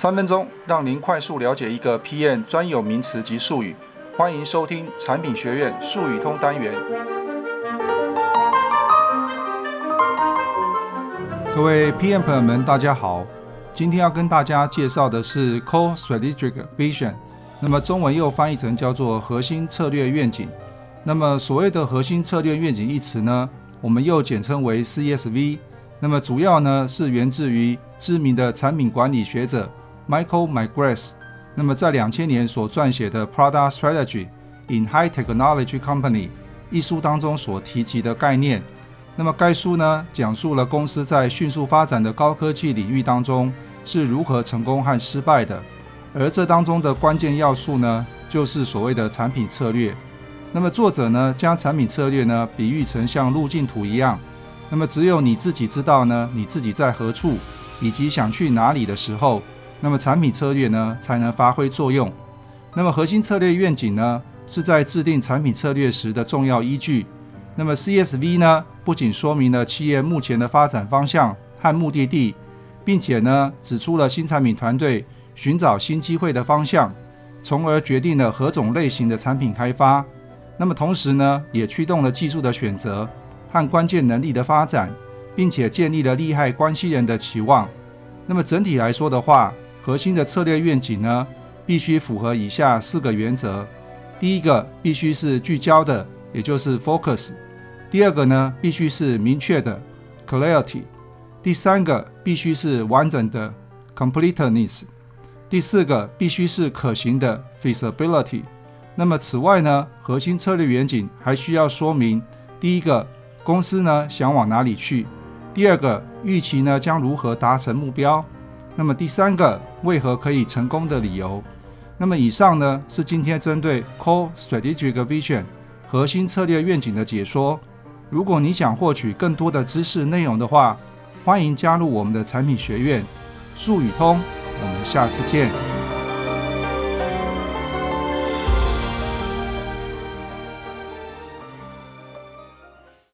三分钟让您快速了解一个 PM 专有名词及术语。欢迎收听产品学院术语通单元。各位 PM 朋友们，大家好。今天要跟大家介绍的是 Core Strategic Vision，那么中文又翻译成叫做核心策略愿景。那么所谓的核心策略愿景一词呢，我们又简称为 CSV。那么主要呢是源自于知名的产品管理学者 Michael McGrath，那么在两千年所撰写的《Prada Strategy in High Technology Company》一书当中所提及的概念。那么该书呢讲述了公司在迅速发展的高科技领域当中是如何成功和失败的，而这当中的关键要素呢就是所谓的产品策略。那么作者呢将产品策略呢比喻成像路径图一样。那么只有你自己知道呢，你自己在何处，以及想去哪里的时候，那么产品策略呢才能发挥作用。那么核心策略愿景呢是在制定产品策略时的重要依据。那么 CSV 呢不仅说明了企业目前的发展方向和目的地，并且呢指出了新产品团队寻找新机会的方向，从而决定了何种类型的产品开发。那么同时呢也驱动了技术的选择。和关键能力的发展，并且建立了利害关系人的期望。那么整体来说的话，核心的策略愿景呢，必须符合以下四个原则：第一个，必须是聚焦的，也就是 focus；第二个呢，必须是明确的 clarity；第三个，必须是完整的 completeness；第四个，必须是可行的 feasibility。那么此外呢，核心策略愿景还需要说明第一个。公司呢想往哪里去？第二个，预期呢将如何达成目标？那么第三个，为何可以成功的理由？那么以上呢是今天针对 Core Strategic Vision 核心策略愿景的解说。如果你想获取更多的知识内容的话，欢迎加入我们的产品学院术语通。我们下次见。